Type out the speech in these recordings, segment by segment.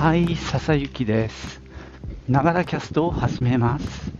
はい、笹雪です。ながらキャストを始めます。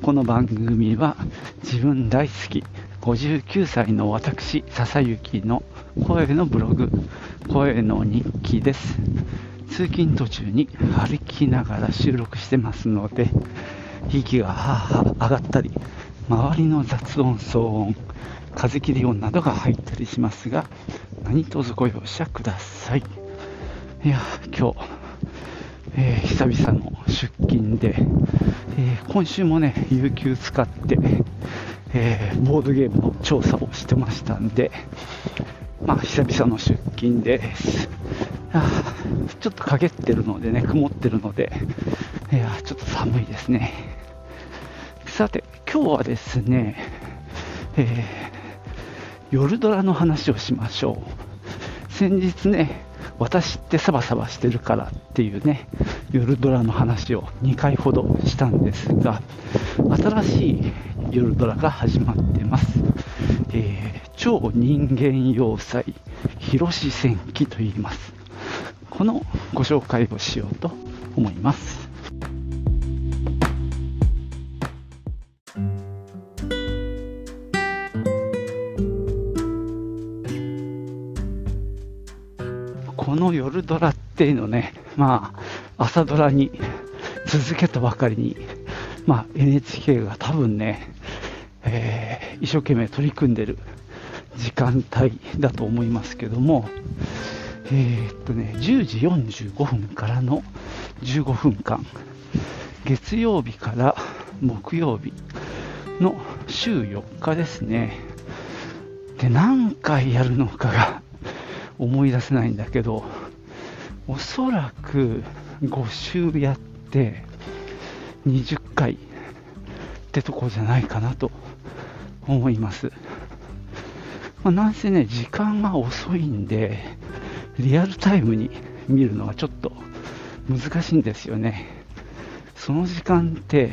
この番組は自分大好き59歳の私、笹雪の声のブログ、声の日記です。通勤途中に歩きながら収録してますので、息がはあはあ上がったり、周りの雑音、騒音、風切り音などが入ったりしますが、何卒ご容赦ください。いや、今日、えー久々の出勤で、えー今週もね、有給使って、えーボードゲームの調査をしてましたんで、まあ、久々の出勤です。ちょっと陰ってるのでね、曇ってるので、いやちょっと寒いですね。さて、今日はですね、えー夜ドラの話をしましょう。先日ね、私ってサバサバしてるからっていうね、夜ドラの話を2回ほどしたんですが、新しい夜ドラが始まってます。えー超人間要塞、広し戦記と言います。このご紹介をしようと思います。夜ドラっていうのね、まあ、朝ドラに続けたばかりに、まあ、NHK が多分ね、えー一生懸命取り組んでる時間帯だと思いますけども、えーっとね、10時45分からの15分間、月曜日から木曜日の週4日ですね。で、何回やるのかが思い出せないんだけど、おそらく5週やって20回ってとこじゃないかなと思います。まあ、なんせね、時間が遅いんで、リアルタイムに見るのはちょっと難しいんですよね。その時間って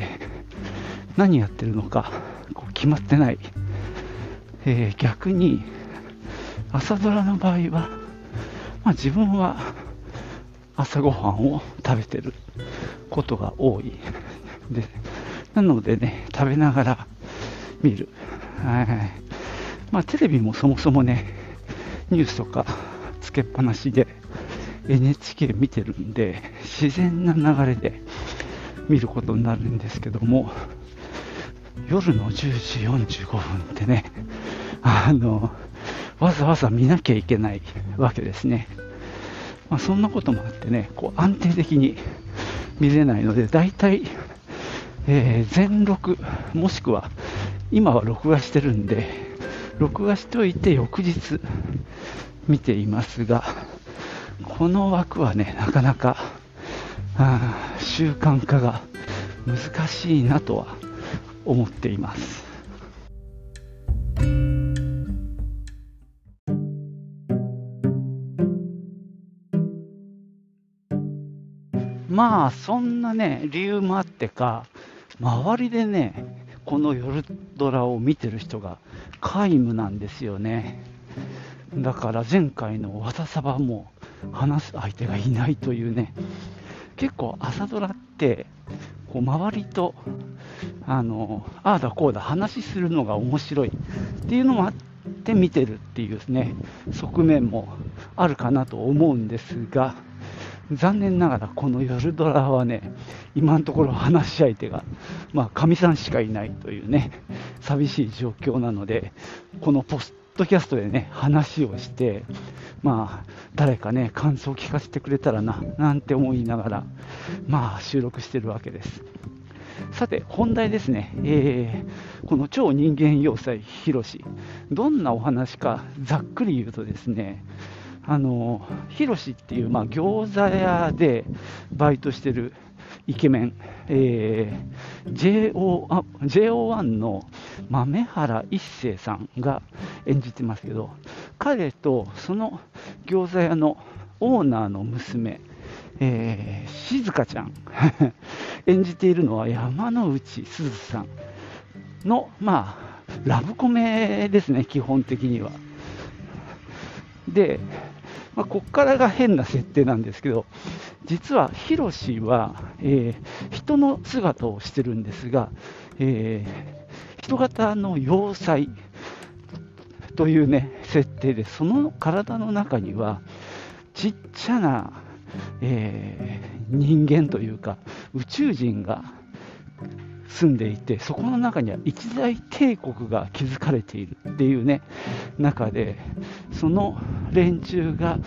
何やってるのかこう決まってない。えー逆に朝ドラの場合は、まあ、自分は朝ごはんを食べてることが多い。でなのでね食べながら見る、はい。まあ、テレビもそもそもねニュースとかつけっぱなしで NHK 見てるんで自然な流れで見ることになるんですけども夜の10時45分ってねあのわざわざ見なきゃいけないわけですね。まあ、そんなこともあってね、こう安定的に見れないので、大体、えー全録、もしくは今は録画してるんで、録画しておいて翌日見ていますが、この枠はね、なかなかあ習慣化が難しいなとは思っています。まあそんなね理由もあってか周りでねこの夜ドラを見てる人が皆無なんですよね。だから前回の「わたさば」も話す相手がいないというね。結構朝ドラってこう周りとあのああだこうだ話するのが面白い。っていうのもあって見てるっていうね側面もあるかなと思うんですが残念ながらこの夜ドラはね今のところ話し相手がまあかみさんしかいないというね寂しい状況なのでこのポストキャストでね話をしてまあ誰かね感想を聞かせてくれたらななんて思いながらまあ収録してるわけです。さて本題ですね、えーこの超人間要塞ヒロシどんなお話かざっくり言うとですねあのヒロシっていう、まあ、餃子屋でバイトしてるイケメン、えー JO あ JO1 の豆原一成さんが演じてますけど彼とその餃子屋のオーナーの娘、えー静香ちゃん 演じているのは山之内すずさんの、まあ、ラブコメですね、基本的には。で、まあ、ここからが変な設定なんですけど、実はヒロシは、えー、人の姿をしてるんですが、えー、人型の要塞というね、設定で、その体の中には、ちっちゃな、えー、人間というか、宇宙人が住んでいて、そこの中には一大帝国が築かれているっていうね、中で、その連中が、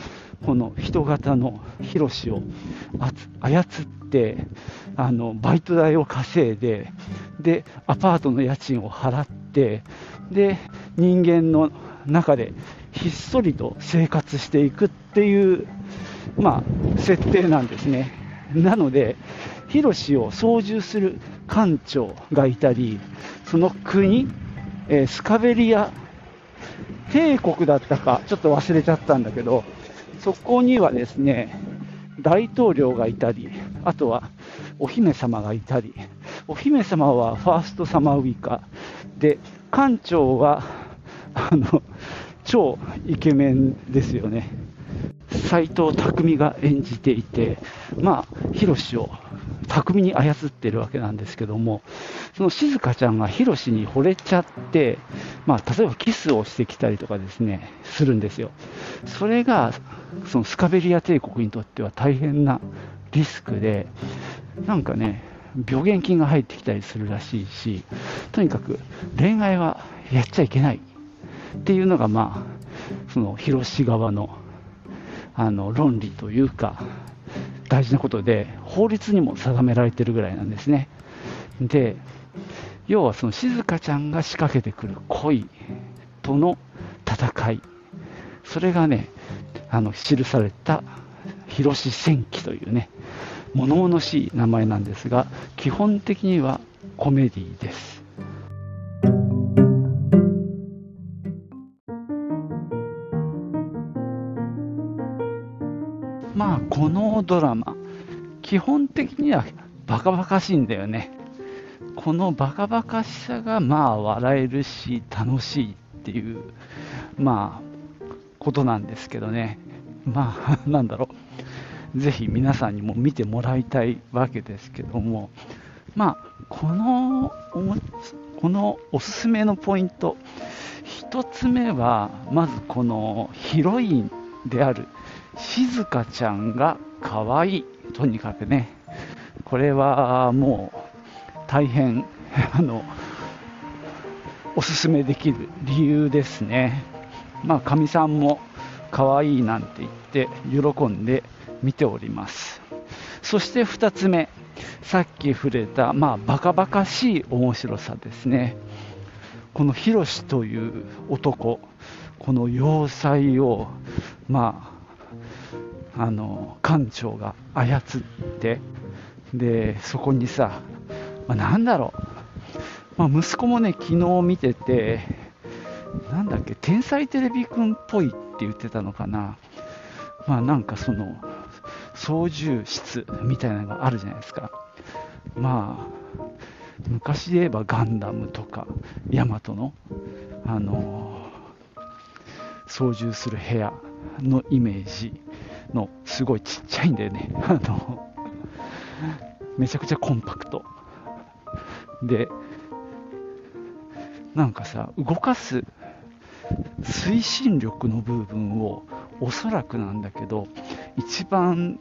この人型のヒロシを操って、あのバイト代を稼いで、で、アパートの家賃を払って、で、人間の中でひっそりと生活していくっていう、まあ、設定なんですね。なので、ヒロシを操縦する艦長がいたり、その国、えー、スカベリア帝国だったか、ちょっと忘れちゃったんだけど、そこにはですね、大統領がいたり、あとはお姫様がいたり、お姫様はファーストサマーウイカで、艦長はあの超イケメンですよね。斎藤工が演じていて、まあ、ヒロシを巧みに操ってるわけなんですけども、その静香ちゃんがヒロシに惚れちゃって、まあ、例えばキスをしてきたりとかですね、するんですよ。それが、そのスカベリア帝国にとっては大変なリスクで、なんかね、病原菌が入ってきたりするらしいし、とにかく恋愛はやっちゃいけないっていうのが、まあ、その広志側のあの論理というか、大事なことで、法律にも定められてるぐらいなんですね。で、要はその静香ちゃんが仕掛けてくる恋との戦い、それがね、あの記された広志戦記というね、物々しい名前なんですが、基本的にはコメディです。のドラマ、基本的にはバカバカしいんだよね。このバカバカしさが、まあ、笑えるし、楽しいっていう、まあ、ことなんですけどね。まあ、なんだろう。ぜひ皆さんにも見てもらいたいわけですけども、まあ、この、このおすすめのポイント、1つ目は、まずこのヒロインである静香ちゃんが可愛い。とにかくね。これはもう大変、あの、おすすめできる理由ですね。まあ、かみさんも可愛いなんて言って喜んで見ております。そして2つ目、さっき触れた、まあ、バカバカしい面白さですね。このヒロシという男、この要塞を、まあ、あの艦長が操ってでそこにさ、まあ、なんだろう、まあ、息子もね昨日見ててなんだっけ天才テレビくんっぽいって言ってたのかな。まあなんかその操縦室みたいなのがあるじゃないですか。まあ昔で言えばガンダムとかヤマトのあの操縦する部屋のイメージ。のすごいちっちゃいんだよね。あの、めちゃくちゃコンパクト。で、なんかさ、動かす推進力の部分をおそらくなんだけど、一番、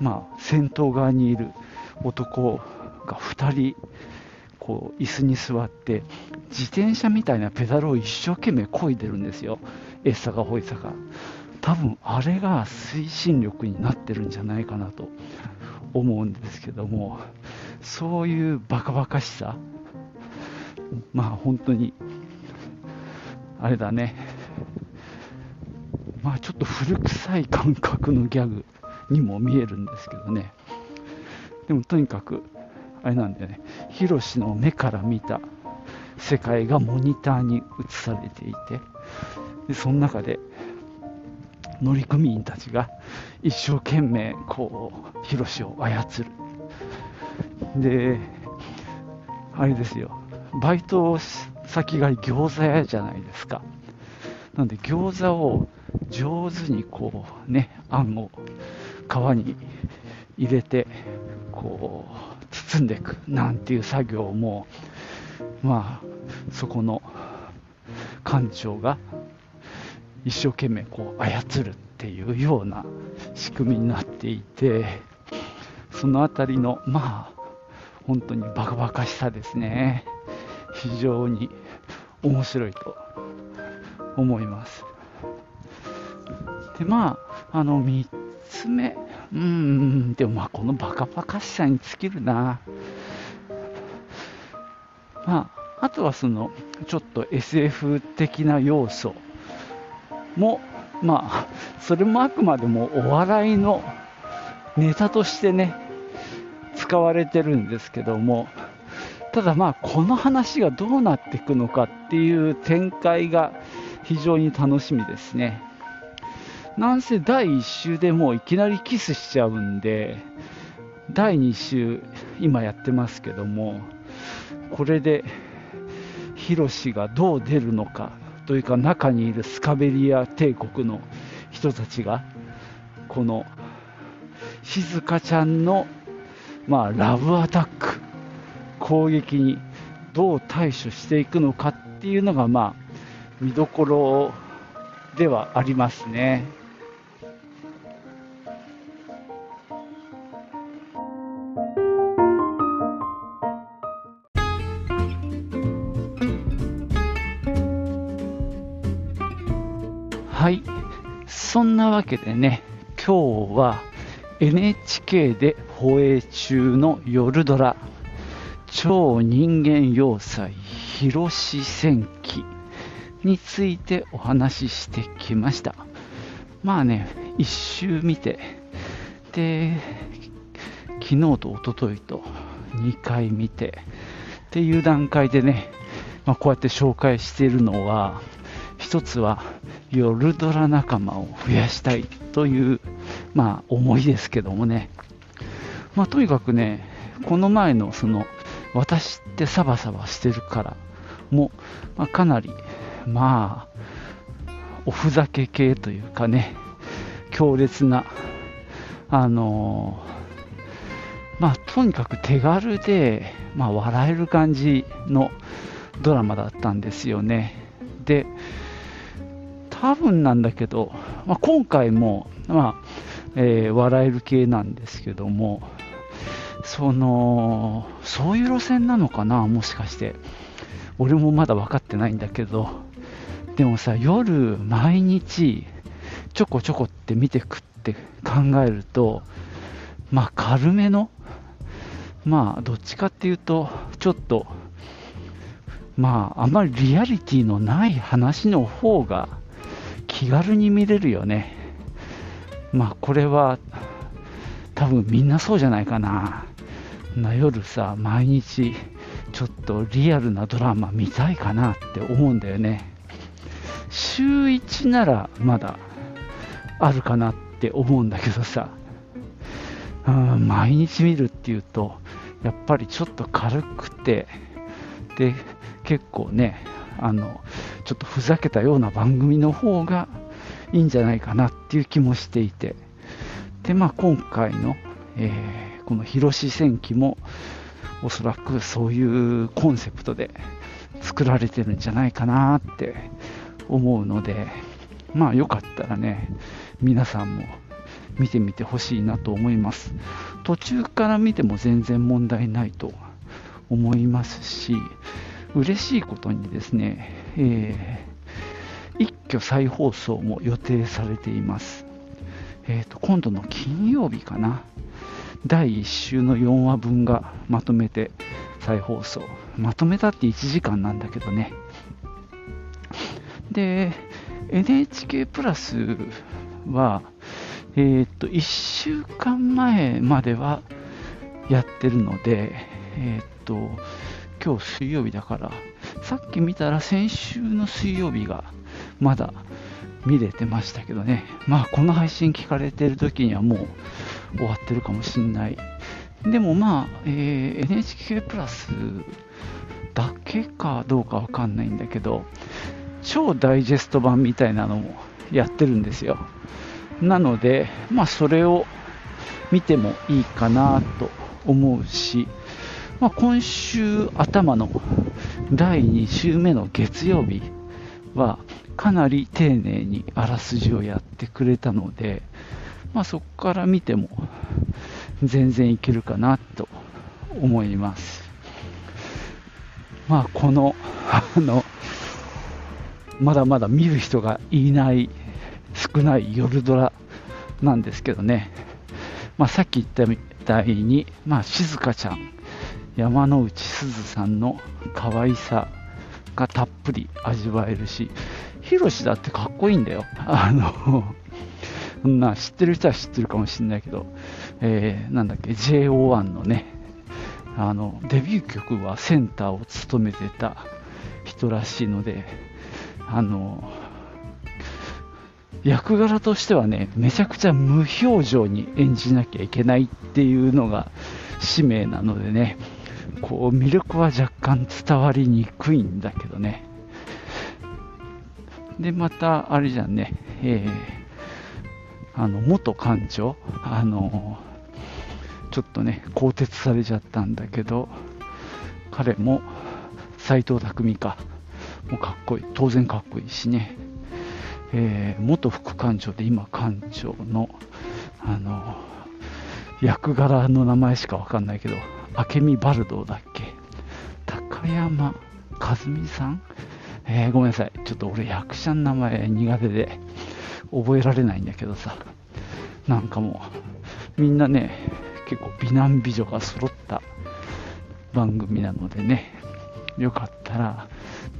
まあ、先頭側にいる男が2人、こう、椅子に座って、自転車みたいなペダルを一生懸命漕いでるんですよ。エッサがホイサが。多分あれが推進力になってるんじゃないかなと思うんですけどもそういうバカバカしさまあ本当にあれだね。まあちょっと古臭い感覚のギャグにも見えるんですけどね。でもとにかくあれなんだよね。ヒロシの目から見た世界がモニターに映されていてでその中で乗組員たちが一生懸命こうヒロシを操る。であれですよ。バイト先が餃子屋じゃないですか。なんで餃子を上手にこうね、あんを皮に入れて、こう、包んでいくなんていう作業も、まあ、そこの館長が一生懸命こう操るっていうような仕組みになっていて、そのあたりの、まあ、本当にバカバカしさですね。非常に面白いと思います。で、まあ、あの、3つ目。うん、でもまあ、このバカバカしさに尽きるな。まあ、あとはその、ちょっと SF 的な要素も、まあ、それもあくまでもお笑いのネタとしてね、使われてるんですけども、ただまあ、この話がどうなっていくのかっていう展開が非常に楽しみですね。なんせ第1週でもういきなりキスしちゃうんで、第2週、今やってますけども、これでヒロシがどう出るのかというか中にいるスカベリア帝国の人たちがこの静香ちゃんの、まあ、ラブアタック攻撃にどう対処していくのかっていうのが、まあ、見どころではありますね。そんなわけでね、今日は NHK で放映中の夜ドラ、超人間要塞広し戦記についてお話ししてきました。まあね、一周見て、で、昨日と一昨日と2回見て、っていう段階でね、まあ、こうやって紹介しているのは、一つは夜ドラ仲間を増やしたいという、まあ、思いですけどもね、まあ、とにかくね、この前のその、私ってサバサバしてるからも、まあ、かなり、まあ、おふざけ系というかね、強烈な、あのー、まあ、とにかく手軽で、まあ、笑える感じのドラマだったんですよね。で、多分なんだけど、まあ、今回も、まあえー、笑える系なんですけども、その、そういう路線なのかな、もしかして。俺もまだ分かってないんだけど、でもさ、夜、毎日、ちょこちょこって見てくって考えると、まあ、軽めの、まあ、どっちかっていうと、ちょっと、まあ、あんまりリアリティのない話の方が、気軽に見れるよね。まあこれは多分みんなそうじゃないかな。な夜さ、毎日ちょっとリアルなドラマ見たいかなって思うんだよね。週1ならまだあるかなって思うんだけどさ、うん、毎日見るっていうと、やっぱりちょっと軽くて、で、結構ね、あの、ちょっとふざけたような番組の方がいいんじゃないかなっていう気もしていて、で、まあ今回の、えー、この広し戦記も、おそらくそういうコンセプトで作られてるんじゃないかなって思うので、まあよかったらね、皆さんも見てみてほしいなと思います。途中から見ても全然問題ないと思いますし、嬉しいことにですね、えー、一挙再放送も予定されています。えーと、今度の金曜日かな、第1週の4話分がまとめて再放送。まとめたって1時間なんだけどね。で、NHK プラスは、えー、と、1週間前まではやってるので、えっ、と、今日水曜日だから、さっき見たら先週の水曜日がまだ見れてましたけどね。まあ、この配信聞かれてる時にはもう終わってるかもしんない。でもまあ、えー、NHK プラスだけかどうかわかんないんだけど、超ダイジェスト版みたいなのもやってるんですよ。なので、まあ、それを見てもいいかなと思うし、まあ、今週頭の第2週目の月曜日はかなり丁寧にあらすじをやってくれたので、まあ、そこから見ても全然いけるかなと思います。まあ、この、あの、まだまだ見る人がいない少ない夜ドラなんですけどね、まあ、さっき言ったみたいに、まあ、静香ちゃん山之内すずさんの可愛さがたっぷり味わえるしヒロシだってかっこいいんだよ。あのそんな知ってる人は知ってるかもしれないけど、えー、なんだっけ JO1 のねあのデビュー曲はセンターを務めてた人らしいのであの役柄としてはね、めちゃくちゃ無表情に演じなきゃいけないっていうのが使命なのでね、こう魅力は若干伝わりにくいんだけどね。で、また、あれじゃんね、えー、あの、元館長、あの、ちょっとね、更迭されちゃったんだけど、彼も斎藤匠か、もうかっこいい、当然かっこいいしね、えー、元副館長で今館長のあの役柄の名前しか分かんないけど明美バルドだっけ？高山和美さん、えー、ごめんなさいちょっと俺役者の名前苦手で覚えられないんだけどさなんかもうみんなね結構美男美女が揃った番組なのでねよかったら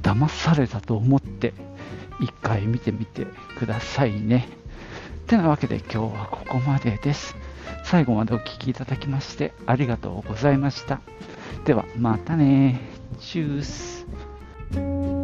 騙されたと思って一回見てみてくださいね。てなわけで今日はここまでです。最後までお聴きいただきましてありがとうございました。ではまたね。チュース。